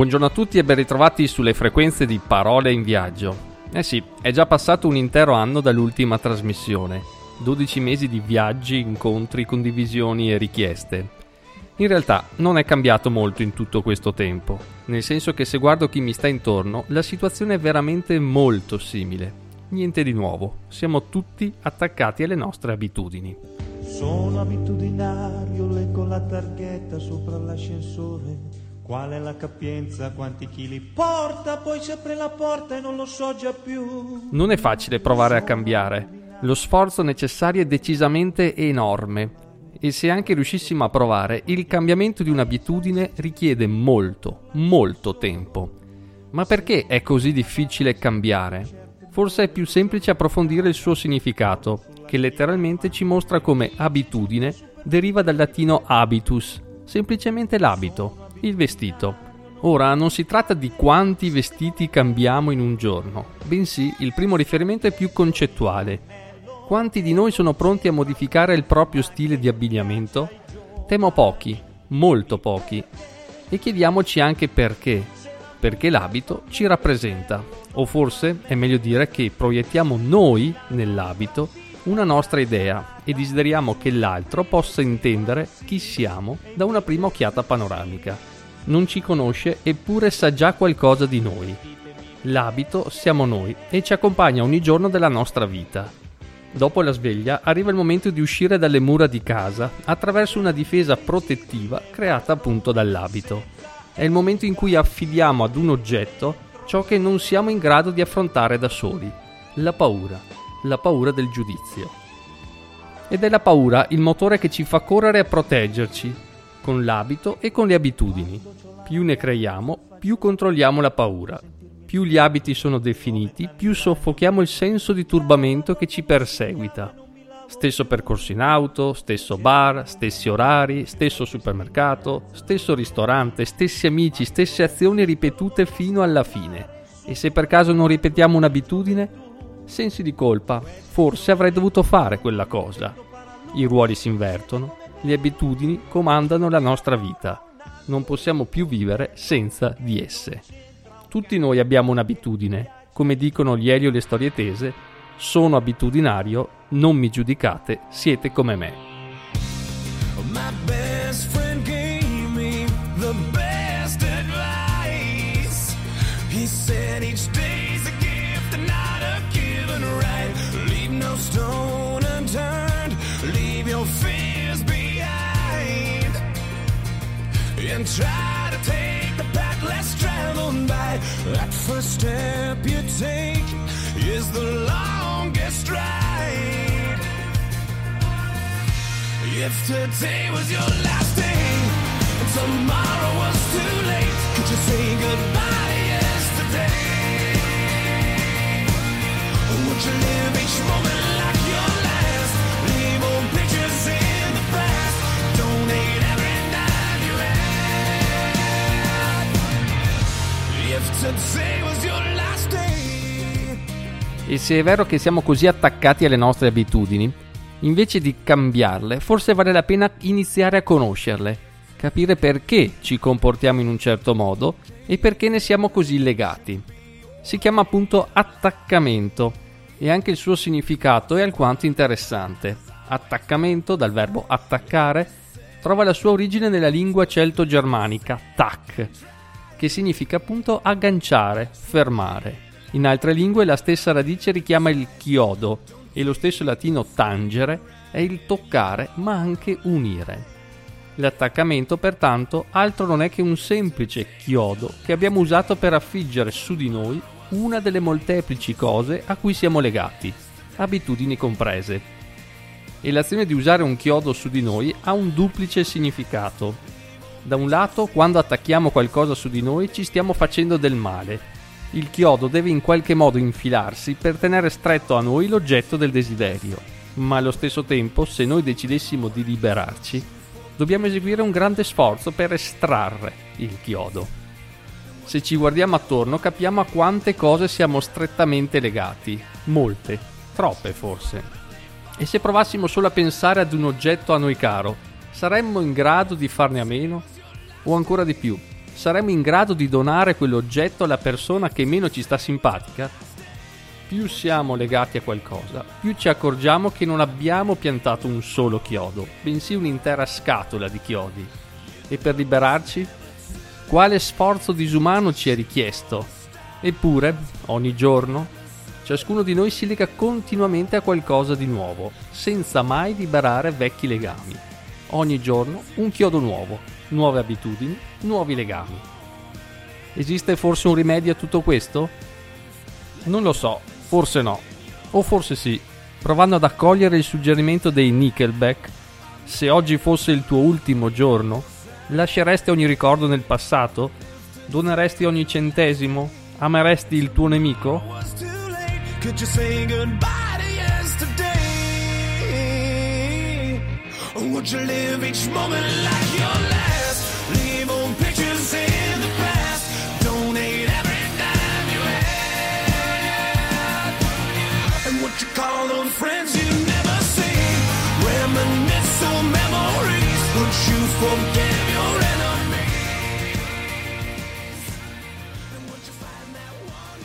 Buongiorno a tutti e ben ritrovati sulle frequenze di Parole in Viaggio. Eh sì, è già passato un intero anno dall'ultima trasmissione. 12 mesi di viaggi, incontri, condivisioni e richieste. In realtà non è cambiato molto in tutto questo tempo, nel senso che se guardo chi mi sta intorno, la situazione è veramente molto simile. Niente di nuovo, siamo tutti attaccati alle nostre abitudini. Sono abitudinario, leggo la targhetta sopra l'ascensore Qual è la capienza, quanti chili porta, poi si apre la porta e non lo so già più. Non è facile provare a cambiare. Lo sforzo necessario è decisamente enorme. E se anche riuscissimo a provare, il cambiamento di un'abitudine richiede molto, molto tempo. Ma perché è così difficile cambiare? Forse è più semplice approfondire il suo significato, che letteralmente ci mostra come abitudine deriva dal latino habitus, semplicemente l'abito il vestito. Ora non si tratta di quanti vestiti cambiamo in un giorno, bensì il primo riferimento è più concettuale. Quanti di noi sono pronti a modificare il proprio stile di abbigliamento? Temo pochi, molto pochi. E chiediamoci anche perché. Perché l'abito ci rappresenta, o forse è meglio dire che proiettiamo noi nell'abito una nostra idea e desideriamo che l'altro possa intendere chi siamo da una prima occhiata panoramica non ci conosce eppure sa già qualcosa di noi. L'abito siamo noi e ci accompagna ogni giorno della nostra vita. Dopo la sveglia arriva il momento di uscire dalle mura di casa attraverso una difesa protettiva creata appunto dall'abito. È il momento in cui affidiamo ad un oggetto ciò che non siamo in grado di affrontare da soli, la paura, la paura del giudizio. Ed è la paura il motore che ci fa correre a proteggerci, con l'abito e con le abitudini. Più ne creiamo, più controlliamo la paura. Più gli abiti sono definiti, più soffochiamo il senso di turbamento che ci perseguita. Stesso percorso in auto, stesso bar, stessi orari, stesso supermercato, stesso ristorante, stessi amici, stesse azioni ripetute fino alla fine. E se per caso non ripetiamo un'abitudine? Sensi di colpa, forse avrei dovuto fare quella cosa. I ruoli si invertono, le abitudini comandano la nostra vita. Non possiamo più vivere senza di esse. Tutti noi abbiamo un'abitudine. Come dicono gli Elio le storie tese, sono abitudinario, non mi giudicate, siete come me. Me and try to take the path less traveled by. That first step you take is the longest ride. If today was your last day and tomorrow was too late, could you say goodbye yesterday? Or would you live each moment like E se è vero che siamo così attaccati alle nostre abitudini, invece di cambiarle, forse vale la pena iniziare a conoscerle, capire perché ci comportiamo in un certo modo e perché ne siamo così legati. Si chiama appunto attaccamento e anche il suo significato è alquanto interessante. Attaccamento, dal verbo attaccare, trova la sua origine nella lingua celto-germanica, tac, che significa appunto agganciare, fermare. In altre lingue la stessa radice richiama il chiodo e lo stesso latino tangere è il toccare ma anche unire. L'attaccamento pertanto altro non è che un semplice chiodo che abbiamo usato per affiggere su di noi una delle molteplici cose a cui siamo legati, abitudini comprese. E l'azione di usare un chiodo su di noi ha un duplice significato. Da un lato, quando attacchiamo qualcosa su di noi, ci stiamo facendo del male. Il chiodo deve in qualche modo infilarsi per tenere stretto a noi l'oggetto del desiderio. Ma allo stesso tempo, se noi decidessimo di liberarci, dobbiamo eseguire un grande sforzo per estrarre il chiodo. Se ci guardiamo attorno capiamo a quante cose siamo strettamente legati. Molte, troppe forse. E se provassimo solo a pensare ad un oggetto a noi caro, saremmo in grado di farne a meno? O ancora di più, saremo in grado di donare quell'oggetto alla persona che meno ci sta simpatica, più siamo legati a qualcosa, più ci accorgiamo che non abbiamo piantato un solo chiodo, bensì un'intera scatola di chiodi. E per liberarci, quale sforzo disumano ci è richiesto? Eppure, ogni giorno, ciascuno di noi si lega continuamente a qualcosa di nuovo, senza mai liberare vecchi legami. Ogni giorno un chiodo nuovo, nuove abitudini, nuovi legami. Esiste forse un rimedio a tutto questo? Non lo so, Forse no. O forse sì. Provando ad accogliere il suggerimento dei Nickelback, se oggi fosse il tuo ultimo giorno, lasceresti ogni ricordo nel passato? Doneresti ogni centesimo? Ameresti il tuo nemico? Would you live each moment like your last? Leave on pictures in the past. Donate every dime you had. And what you call on friends you never see. Reminisce on memories. Would you forgive your enemy?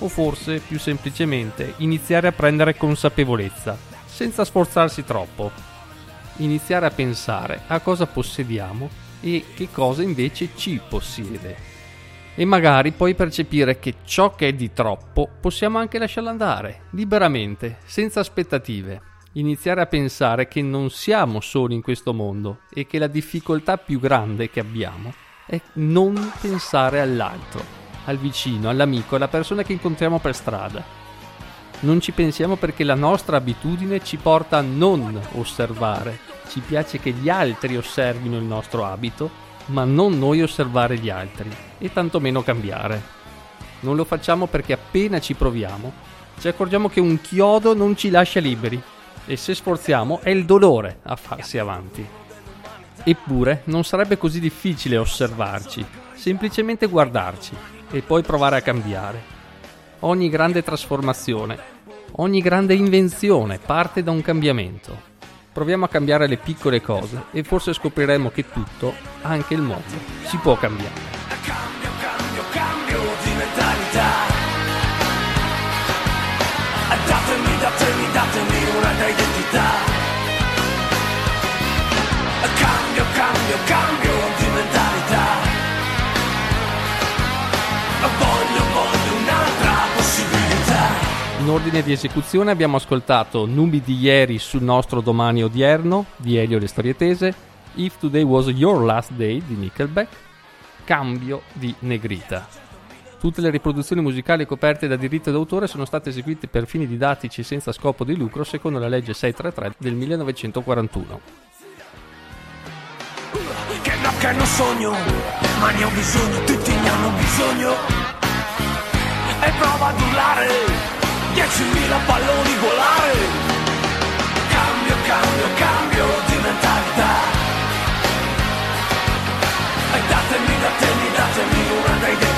O forse, più semplicemente, iniziare a prendere consapevolezza, senza sforzarsi troppo iniziare a pensare a cosa possediamo e che cosa invece ci possiede. E magari poi percepire che ciò che è di troppo possiamo anche lasciarlo andare, liberamente, senza aspettative. Iniziare a pensare che non siamo soli in questo mondo e che la difficoltà più grande che abbiamo è non pensare all'altro, al vicino, all'amico, alla persona che incontriamo per strada. Non ci pensiamo perché la nostra abitudine ci porta a non osservare, ci piace che gli altri osservino il nostro abito, ma non noi osservare gli altri e tantomeno cambiare. Non lo facciamo perché appena ci proviamo, ci accorgiamo che un chiodo non ci lascia liberi e se sforziamo è il dolore a farsi avanti. Eppure non sarebbe così difficile osservarci, semplicemente guardarci e poi provare a cambiare. Ogni grande trasformazione, ogni grande invenzione parte da un cambiamento. Proviamo a cambiare le piccole cose e forse scopriremo che tutto, anche il mondo, si può cambiare. Cambio, cambio, cambio di mentalità. Ordine di esecuzione abbiamo ascoltato Nubi di ieri sul nostro domani odierno di Elio Le Storie Tese, If Today Was Your Last Day di Nickelback, Cambio di Negrita. Tutte le riproduzioni musicali coperte da diritto d'autore sono state eseguite per fini didattici senza scopo di lucro secondo la legge 633 del 1941. Che no, che non sogno, ma ne ho bisogno, tutti ne hanno bisogno. E prova ad urlare, 10.000 palloni volare. Cambio, cambio, cambio di mentalità. E datemi, datemi, datemi una identità.